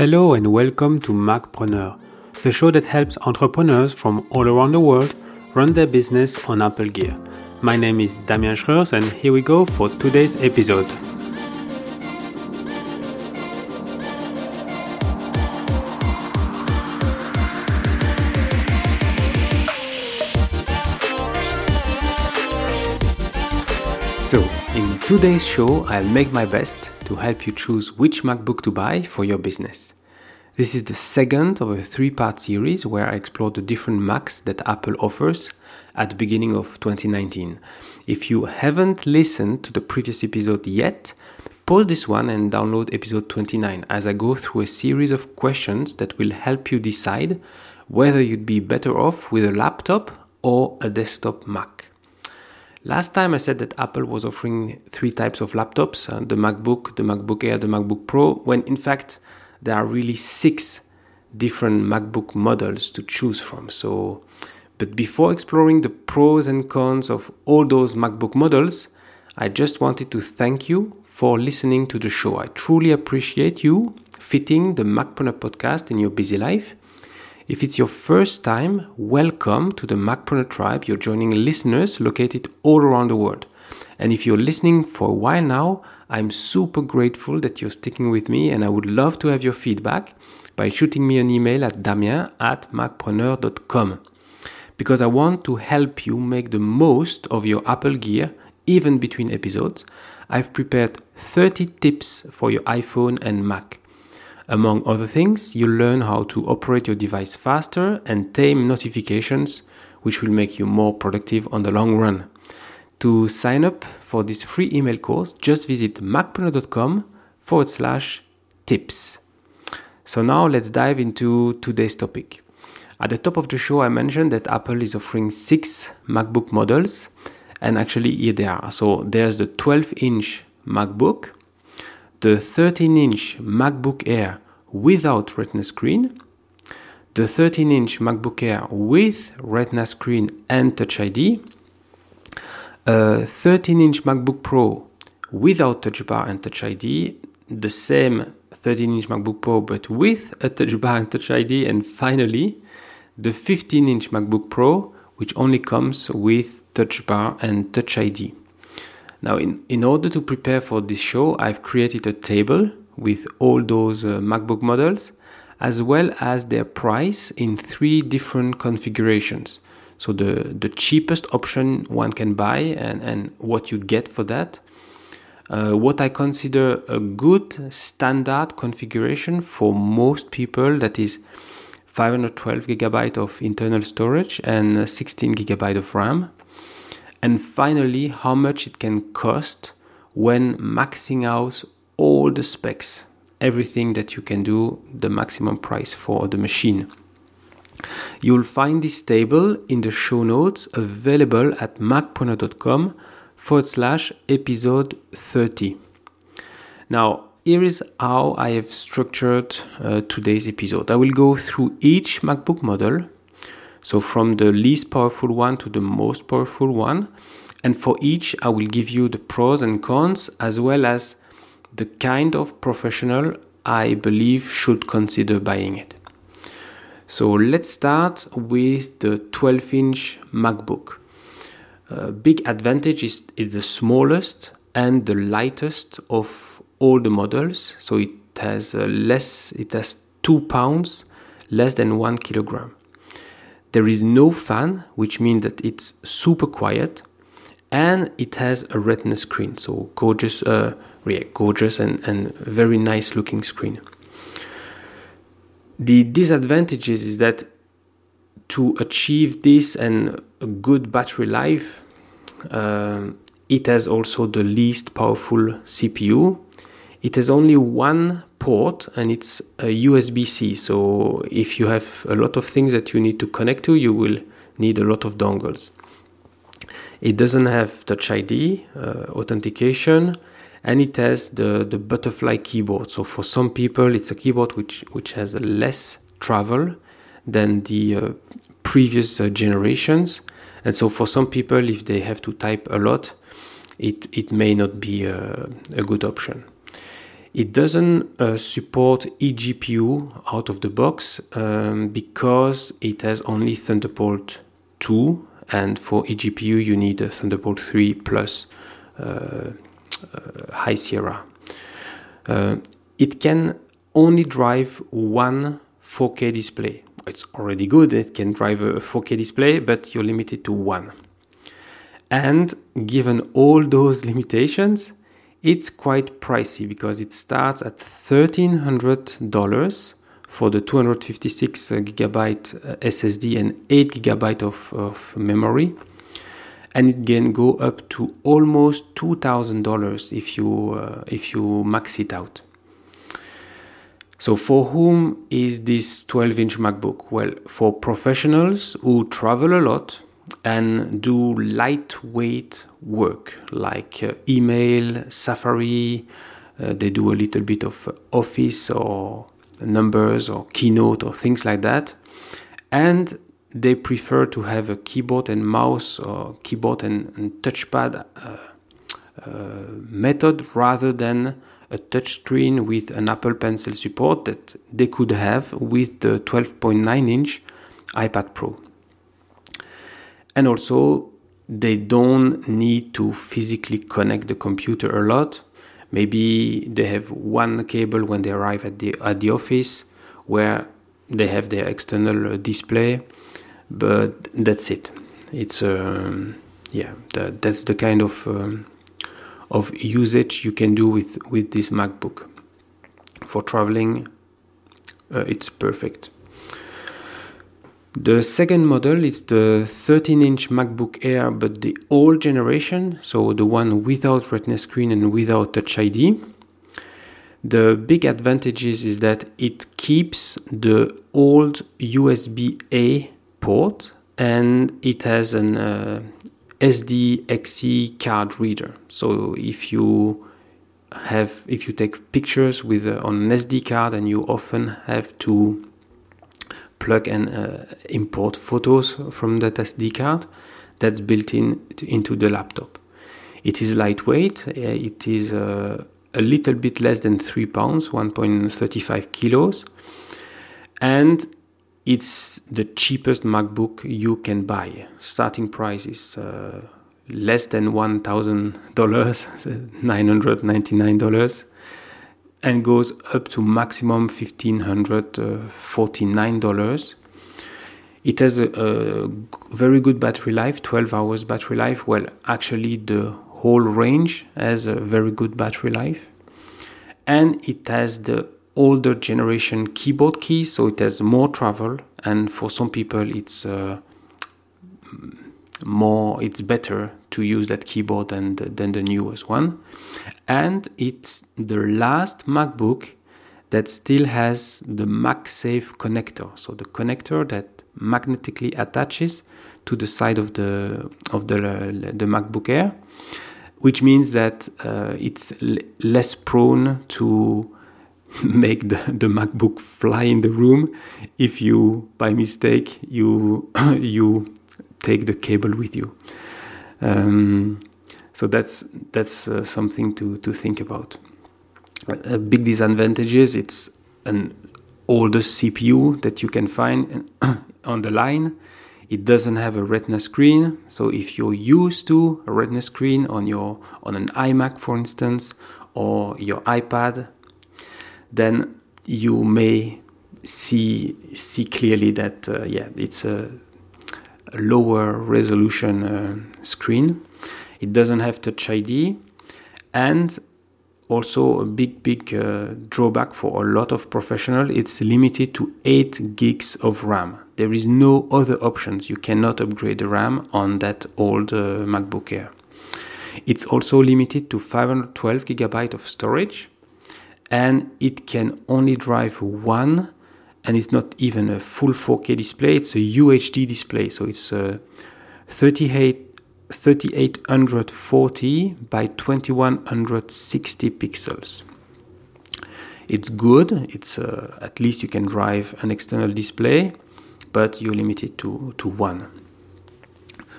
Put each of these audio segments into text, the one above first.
Hello and welcome to Macpreneur, the show that helps entrepreneurs from all around the world run their business on Apple Gear. My name is Damien Schreurs and here we go for today's episode. So, in today's show, I'll make my best to help you choose which MacBook to buy for your business. This is the second of a three part series where I explore the different Macs that Apple offers at the beginning of 2019. If you haven't listened to the previous episode yet, pause this one and download episode 29 as I go through a series of questions that will help you decide whether you'd be better off with a laptop or a desktop Mac. Last time I said that Apple was offering three types of laptops uh, the MacBook, the MacBook Air, the MacBook Pro, when in fact there are really six different MacBook models to choose from. So, but before exploring the pros and cons of all those MacBook models, I just wanted to thank you for listening to the show. I truly appreciate you fitting the Macpreneur podcast in your busy life if it's your first time, welcome to the Macpreneur tribe. You're joining listeners located all around the world. And if you're listening for a while now, I'm super grateful that you're sticking with me and I would love to have your feedback by shooting me an email at damien at macpreneur.com because I want to help you make the most of your Apple gear even between episodes. I've prepared 30 tips for your iPhone and Mac. Among other things, you'll learn how to operate your device faster and tame notifications, which will make you more productive on the long run. To sign up for this free email course, just visit macpreneur.com forward slash tips. So now let's dive into today's topic. At the top of the show, I mentioned that Apple is offering six MacBook models, and actually, here they are. So there's the 12 inch MacBook, the 13 inch MacBook Air without Retina screen, the 13 inch MacBook Air with Retina screen and Touch ID, a 13 inch MacBook Pro without Touch Bar and Touch ID, the same 13 inch MacBook Pro but with a Touch Bar and Touch ID, and finally the 15 inch MacBook Pro which only comes with Touch Bar and Touch ID. Now, in, in order to prepare for this show, I've created a table with all those uh, MacBook models as well as their price in three different configurations. So the, the cheapest option one can buy and, and what you get for that. Uh, what I consider a good standard configuration for most people that is 512 gigabyte of internal storage and 16 gigabyte of RAM and finally how much it can cost when maxing out all the specs everything that you can do the maximum price for the machine you'll find this table in the show notes available at macpreneur.com forward slash episode 30 now here is how I have structured uh, today's episode. I will go through each MacBook model so from the least powerful one to the most powerful one. And for each, I will give you the pros and cons as well as the kind of professional I believe should consider buying it. So let's start with the 12 inch MacBook. Uh, big advantage is it's the smallest and the lightest of all the models. So it has uh, less, it has two pounds, less than one kilogram. There is no fan, which means that it's super quiet, and it has a retina screen, so gorgeous, uh, yeah, gorgeous and, and very nice looking screen. The disadvantages is that to achieve this and a good battery life, uh, it has also the least powerful CPU. It has only one port and it's a USB C. So if you have a lot of things that you need to connect to, you will need a lot of dongles. It doesn't have Touch ID, uh, authentication, and it has the, the butterfly keyboard. So for some people, it's a keyboard which, which has less travel than the uh, previous uh, generations. And so for some people, if they have to type a lot, it, it may not be a, uh, a good option. It doesn't uh, support eGPU out of the box um, because it has only Thunderbolt 2, and for eGPU you need a Thunderbolt 3 plus uh, uh, High Sierra. Uh, it can only drive one 4K display. It's already good, it can drive a 4K display, but you're limited to one. And given all those limitations, it's quite pricey because it starts at $1,300 for the 256 gigabyte uh, SSD and 8 gigabyte of, of memory. And it can go up to almost $2,000 if you uh, if you max it out. So, for whom is this 12 inch MacBook? Well, for professionals who travel a lot and do lightweight work like uh, email, Safari. Uh, they do a little bit of Office or numbers or Keynote or things like that. And they prefer to have a keyboard and mouse or keyboard and, and touchpad uh, uh, method rather than a touchscreen with an Apple Pencil support that they could have with the 12.9 inch iPad Pro and also they don't need to physically connect the computer a lot. Maybe they have one cable when they arrive at the at the office where they have their external display but that's it. It's um, yeah that, that's the kind of um, of usage you can do with with this macbook. For traveling uh, it's perfect the second model is the 13 inch MacBook Air, but the old generation, so the one without Retina screen and without Touch ID. The big advantages is that it keeps the old USB A port and it has an uh, SDXC card reader. So if you have if you take pictures with uh, on an SD card and you often have to plug and uh, import photos from that SD card that's built in to, into the laptop. It is lightweight, uh, it is uh, a little bit less than 3 pounds, 1.35 kilos, and it's the cheapest MacBook you can buy. Starting price is uh, less than $1,000, $999 and goes up to maximum $1,549. It has a, a, very good battery life, 12 hours battery life. Well, actually, the whole range has a very good battery life. And it has the older generation keyboard key, so it has more travel. And for some people, it's uh, more, it's better to use that keyboard than the, than the newest one and it's the last MacBook that still has the MagSafe connector. So the connector that magnetically attaches to the side of the of the the MacBook Air, which means that uh, it's l- less prone to make the, the MacBook fly in the room if you by mistake you you take the cable with you. Um, so that's that's uh, something to to think about. A big disadvantage is it's an oldest CPU that you can find on the line. It doesn't have a Retina screen, so if you're used to a Retina screen on your on an iMac, for instance, or your iPad, then you may see see clearly that uh, yeah, it's a lower resolution uh, screen. It doesn't have Touch ID, and also a big big uh, drawback for a lot of professionals it's limited to 8 gigs of ram. There is no other options. You cannot upgrade the ram on that old uh, macbook air. It's also limited to 512 gigabyte of storage and it can only drive one and it's not even a full 4k display it's a uhd display so it's a 38 3840 by 2160 pixels. It's good, it's uh, at least you can drive an external display, but you're limited to, to one.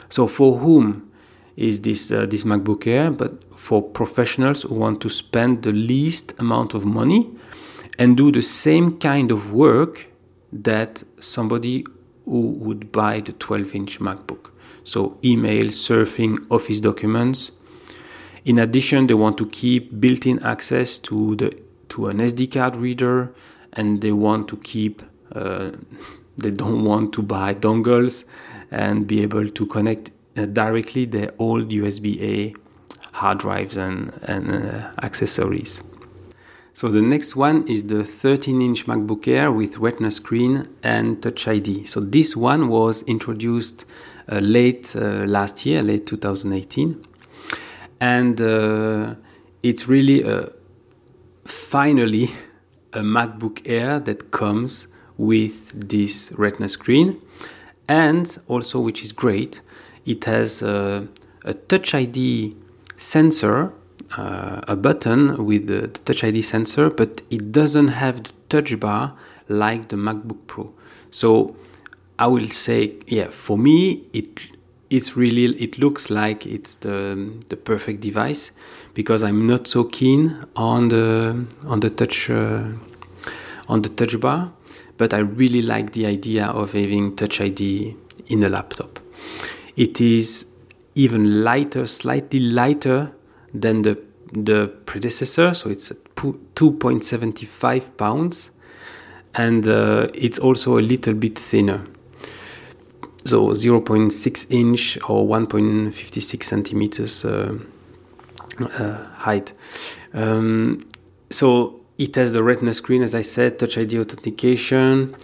So, for whom is this uh, this MacBook Air, but for professionals who want to spend the least amount of money and do the same kind of work that somebody who would buy the 12-inch MacBook. So email, surfing, office documents. In addition, they want to keep built-in access to the to an SD card reader, and they want to keep. Uh, they don't want to buy dongles and be able to connect uh, directly the old USB A hard drives and, and uh, accessories. So the next one is the 13-inch MacBook Air with Retina screen and Touch ID. So this one was introduced uh, late uh, last year, late 2018, and uh, it's really a, finally a MacBook Air that comes with this Retina screen, and also, which is great, it has a, a Touch ID sensor, uh, a button with the, the, Touch ID sensor, but it doesn't have the touch bar like the MacBook Pro. So I will say, yeah, for me, it it's really it looks like it's the the perfect device because I'm not so keen on the on the touch uh, on the touch bar, but I really like the idea of having Touch ID in a laptop. It is even lighter, slightly lighter than the the predecessor, so it's 2.75 pounds, and uh, it's also a little bit thinner. So 0.6 inch or 1.56 centimeters uh, uh, height. Um, so it has the Retina screen, as I said, Touch ID authentication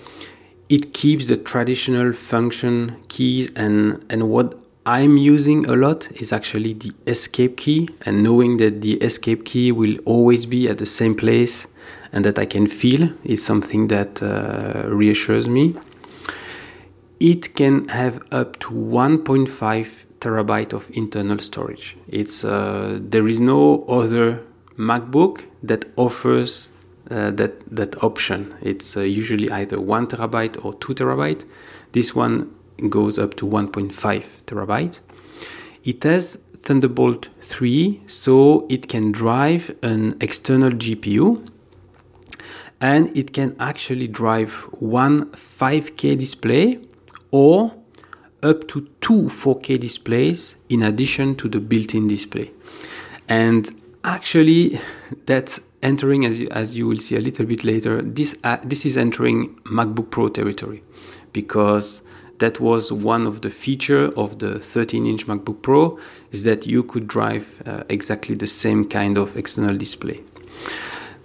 it keeps the traditional function keys and and what I'm using a lot is actually the escape key and knowing that the escape key will always be at the same place and that I can feel is something that uh, reassures me. It can have up to 1.5 terabyte of internal storage. It's uh, there is no other MacBook that offers uh, that that option. It's uh, usually either one terabyte or two terabyte. This one goes up to 1.5 terabyte. It has Thunderbolt 3, so it can drive an external GPU and it can actually drive one 5K display or up to two 4K displays in addition to the built in display. And actually, that's entering, as you, as you will see a little bit later, this, uh, this is entering MacBook Pro territory because that was one of the feature of the 13-inch MacBook Pro is that you could drive uh, exactly the same kind of external display.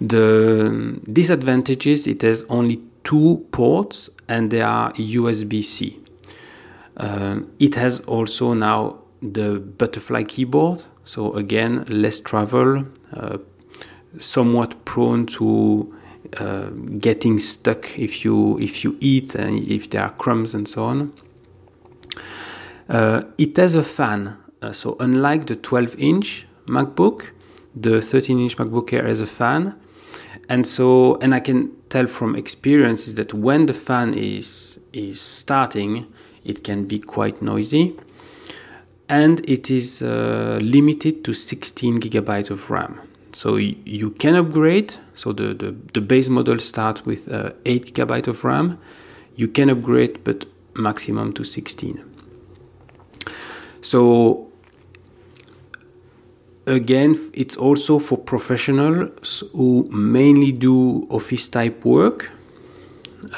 The disadvantages it has only two ports and they are USB-C. Uh, it has also now the butterfly keyboard, so again less travel, uh, somewhat prone to uh, getting stuck if you if you eat and if there are crumbs and so on. Uh, it has a fan, uh, so unlike the 12-inch MacBook, the 13-inch MacBook Air has a fan, and so and I can tell from experience is that when the fan is is starting, it can be quite noisy, and it is uh, limited to 16 gigabytes of RAM. So you can upgrade. So the, the, the base model starts with uh, 8 gigabyte of RAM. You can upgrade, but maximum to 16. So again, it's also for professionals who mainly do office type work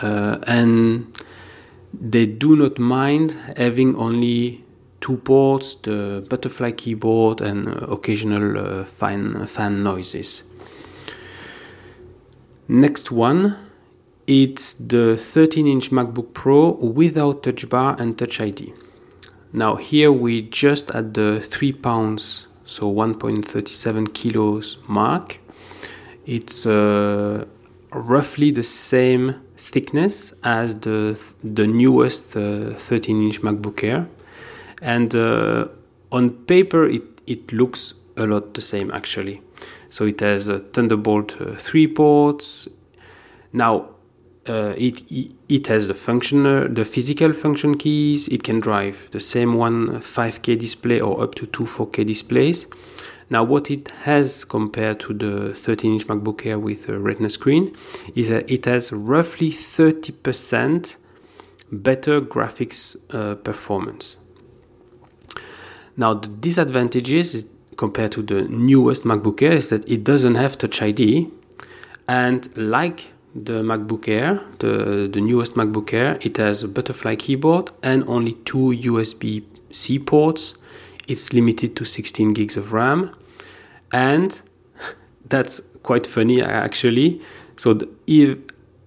uh, and they do not mind having only two ports, the butterfly keyboard, and uh, occasional uh, fine fan noises. Next one, it's the 13-inch MacBook Pro without Touch Bar and Touch ID. Now here we just at the three pounds, so 1.37 kilos mark. It's uh, roughly the same thickness as the the newest 13-inch uh, MacBook Air and uh, on paper it, it looks a lot the same actually so it has a thunderbolt uh, 3 ports now uh, it, it has the function, uh, the physical function keys. It can drive the same one 5K display or up to two 4K displays. Now, what it has compared to the 13-inch MacBook Air with a Retina screen is that it has roughly 30% better graphics uh, performance. Now, the disadvantages is, compared to the newest MacBook Air is that it doesn't have Touch ID, and like the MacBook Air, the, the newest MacBook Air, it has a butterfly keyboard and only two USB C ports. It's limited to 16 gigs of RAM, and that's quite funny actually. So the, if,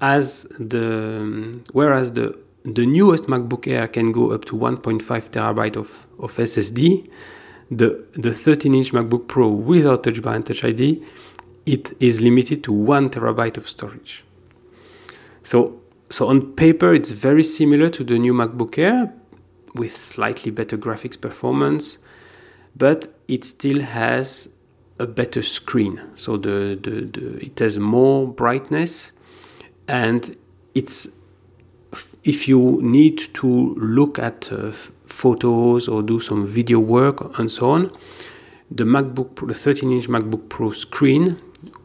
as the whereas the the newest MacBook Air can go up to 1.5 terabyte of, of SSD, the the 13 inch MacBook Pro without Touch Bar and Touch ID, it is limited to one terabyte of storage. So, so on paper, it's very similar to the new MacBook Air with slightly better graphics performance, but it still has a better screen. So the, the, the it has more brightness, and it's if you need to look at uh, photos or do some video work and so on, the MacBook, the 13-inch MacBook Pro screen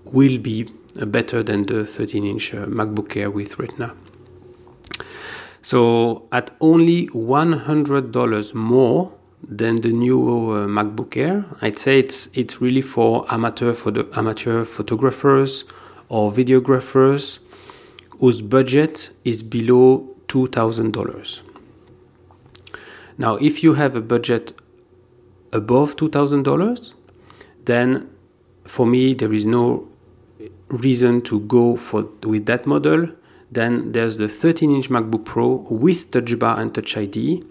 will be uh, better than the 13 inch uh, MacBook Air with Retina. So, at only $100 more than the new uh, MacBook Air, I'd say it's it's really for amateur for the amateur photographers or videographers whose budget is below $2,000. Now, if you have a budget above $2,000, then for me there is no reason to go for with that model. Then there's the 13-inch MacBook Pro with Touch Bar and Touch ID.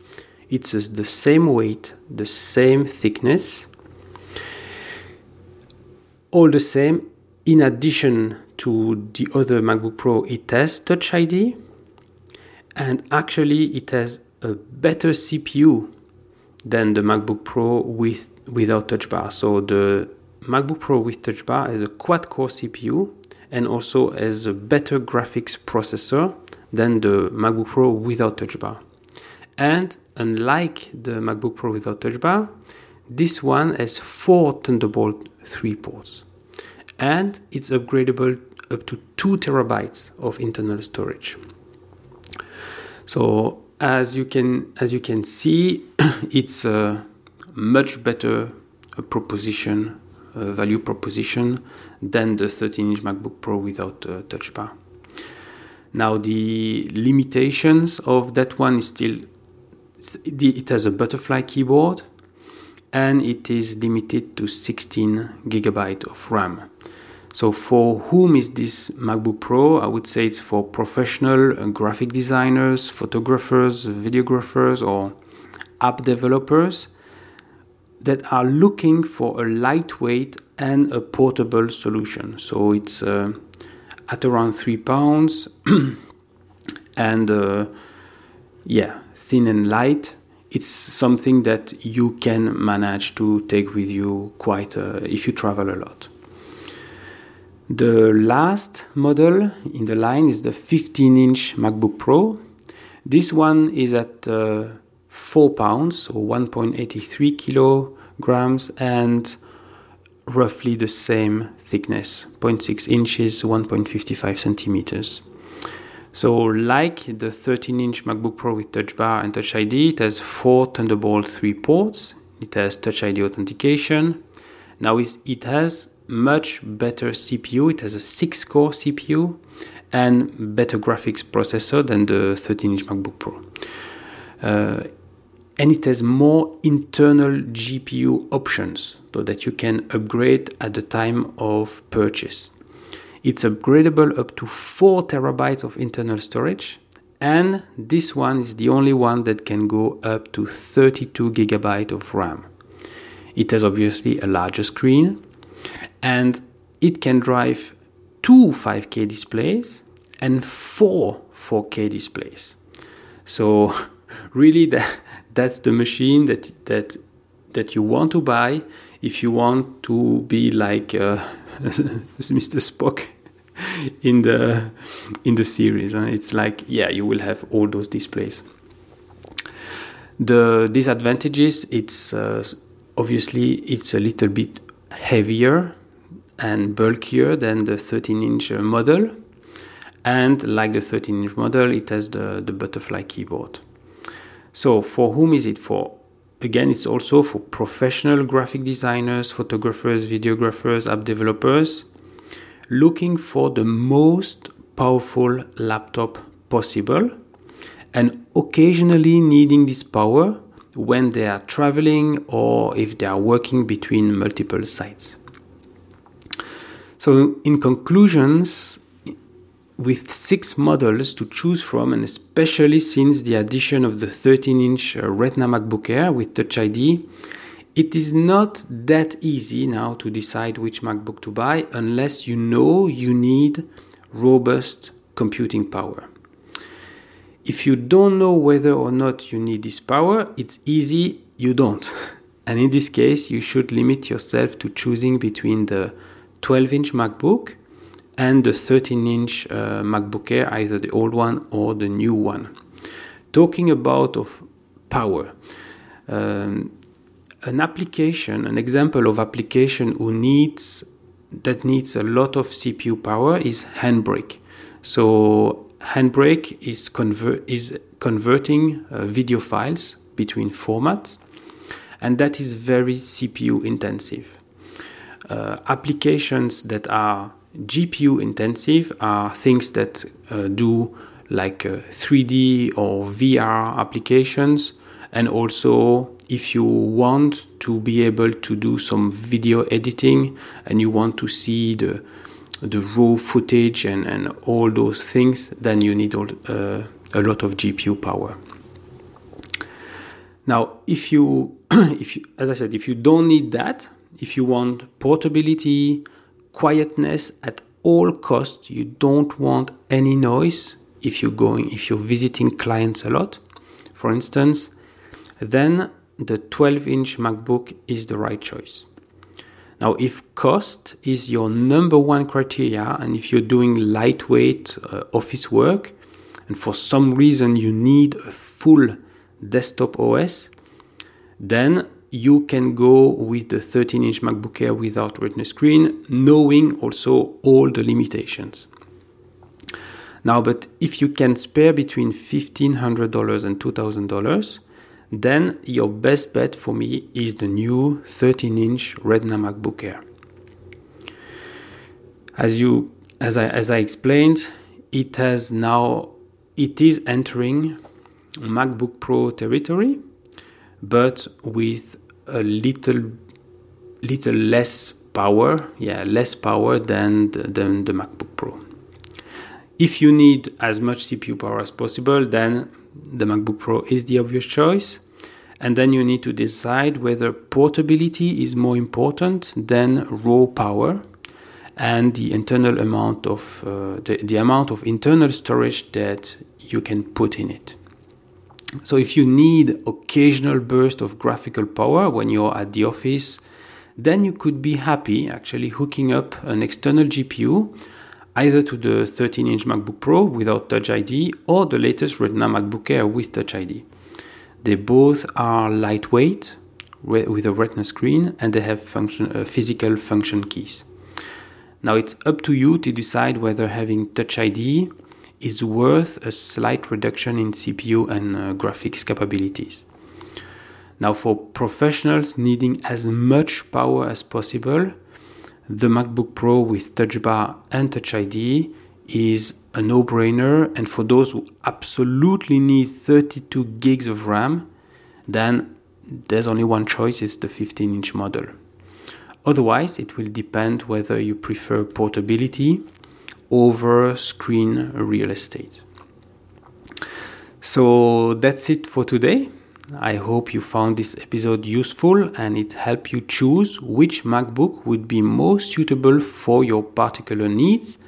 It's the same weight, the same thickness. All the same, in addition to the other MacBook Pro, it has Touch ID, and actually it has a better CPU than the MacBook Pro with without Touch Bar. So the MacBook Pro with Touch Bar has a quad-core CPU and also has a better graphics processor than the MacBook Pro without Touch Bar. And unlike the MacBook Pro without Touch Bar, this one has four Thunderbolt 3 ports. And it's upgradable up to 2 terabytes of internal storage. So as you can as you can see, it's a much better proposition uh, value proposition than the 13-inch MacBook Pro without uh, Touch Bar. Now the limitations of that one is still it has a butterfly keyboard and it is limited to 16 gigabyte of RAM. So for whom is this MacBook Pro? I would say it's for professional uh, graphic designers, photographers, videographers or app developers that are looking for a lightweight and a portable solution. So it's uh, at around three pounds and uh, yeah, thin and light. It's something that you can manage to take with you quite uh, if you travel a lot. The last model in the line is the 15 inch MacBook Pro. This one is at uh, 4 pounds so 1.83 kilograms and roughly the same thickness 0.6 inches 1.55 centimeters. So like the 13 inch macbook pro with touch bar and touch id it has four thunderbolt 3 ports. It has touch id authentication. Now it has much better cpu it has a 6 core cpu and better graphics processor than the 13 inch macbook pro uh, and it has more internal GPU options so that you can upgrade at the time of purchase. It's upgradable up to 4 terabytes of internal storage, and this one is the only one that can go up to 32 gigabyte of RAM. It has obviously a larger screen, and it can drive two 5K displays and four 4K displays. So really that that's the machine that that that you want to buy if you want to be like uh, Mr. Spock in the in the series. It's like yeah, you will have all those displays. The disadvantages, it's uh, obviously it's a little bit heavier and bulkier than the 13-inch uh, model, and like the 13-inch model, it has the the butterfly keyboard. So for whom is it for? Again, it's also for professional graphic designers, photographers, videographers, app developers looking for the most powerful laptop possible and occasionally needing this power when they are traveling or if they are working between multiple sites. So, in conclusions, with six models to choose from, and especially since the addition of the 13 inch uh, Retina MacBook Air with Touch ID, it is not that easy now to decide which MacBook to buy unless you know you need robust computing power. If you don't know whether or not you need this power, it's easy you don't. And in this case, you should limit yourself to choosing between the 12 inch MacBook and the 13 inch uh, MacBook Air, either the old one or the new one. Talking about of power, um, an application, an example of application who needs that needs a lot of CPU power is Handbrake. So Handbrake is convert is converting uh, video files between formats, and that is very CPU intensive. Uh, applications that are GPU intensive are things that uh, do like 3D uh, or VR applications, and also if you want to be able to do some video editing and you want to see the the raw footage and, and all those things, then you need all, uh, a lot of GPU power. Now, if you, if you, as I said, if you don't need that, if you want portability, quietness at all costs, you don't want any noise. If you're going, if you're visiting clients a lot, for instance, then the 12 inch MacBook is the right choice. Now, if cost is your number one criteria, and if you're doing lightweight uh, office work, and for some reason you need a full desktop OS, then you can go with the 13 inch MacBook Air without Retina screen, knowing also all the limitations. Now, but if you can spare between $1,500 and $2,000, then your best bet for me is the new 13 inch Retina MacBook Air. As you as I as I explained, it has now it is entering MacBook Pro territory, but with a little little less power, yeah, less power than the, than the MacBook Pro. If you need as much CPU power as possible, then the MacBook Pro is the obvious choice. And then you need to decide whether portability is more important than raw power and the internal amount of uh, the, the amount of internal storage that you can put in it. So if you need occasional burst of graphical power when you're at the office, then you could be happy actually hooking up an external GPU either to the 13 inch MacBook Pro without Touch ID or the latest Retina MacBook Air with Touch ID. They both are lightweight with a Retina screen and they have function, uh, physical function keys. Now it's up to you to decide whether having Touch ID is worth a slight reduction in CPU and uh, graphics capabilities. Now, for professionals needing as much power as possible, the MacBook Pro with Touch Bar and Touch ID is a no brainer. And for those who absolutely need 32 gigs of RAM, then there's only one choice it's the 15 inch model. Otherwise, it will depend whether you prefer portability over screen real estate. So that's it for today. I hope you found this episode useful and it helped you choose which MacBook would be most suitable for your particular needs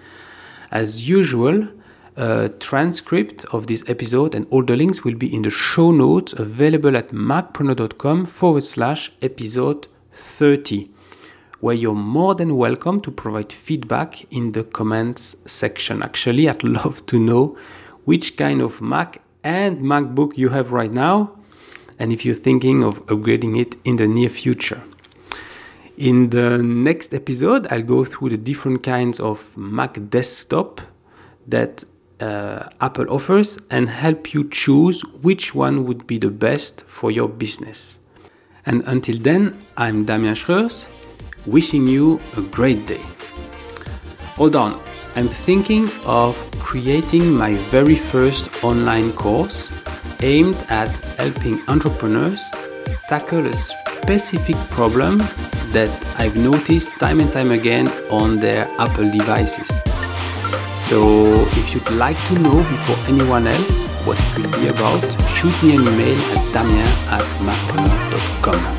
as usual, a transcript of this episode and all the links will be in the show notes available at macpreneur.com forward slash episode 30. Where you're more than welcome to provide feedback in the comments section. Actually, I'd love to know which kind of Mac and MacBook you have right now and if you're thinking of upgrading it in the near future. In the next episode, I'll go through the different kinds of Mac desktop that uh, Apple offers and help you choose which one would be the best for your business. And until then, I'm Damien Schreurs, wishing you a great day. Hold on, I'm thinking of creating my very first online course aimed at helping entrepreneurs tackle a specific problem that I've noticed time and time again on their Apple devices. So, if you'd like to know before anyone else what it will be about, shoot me an email at damien at macpreneur.com.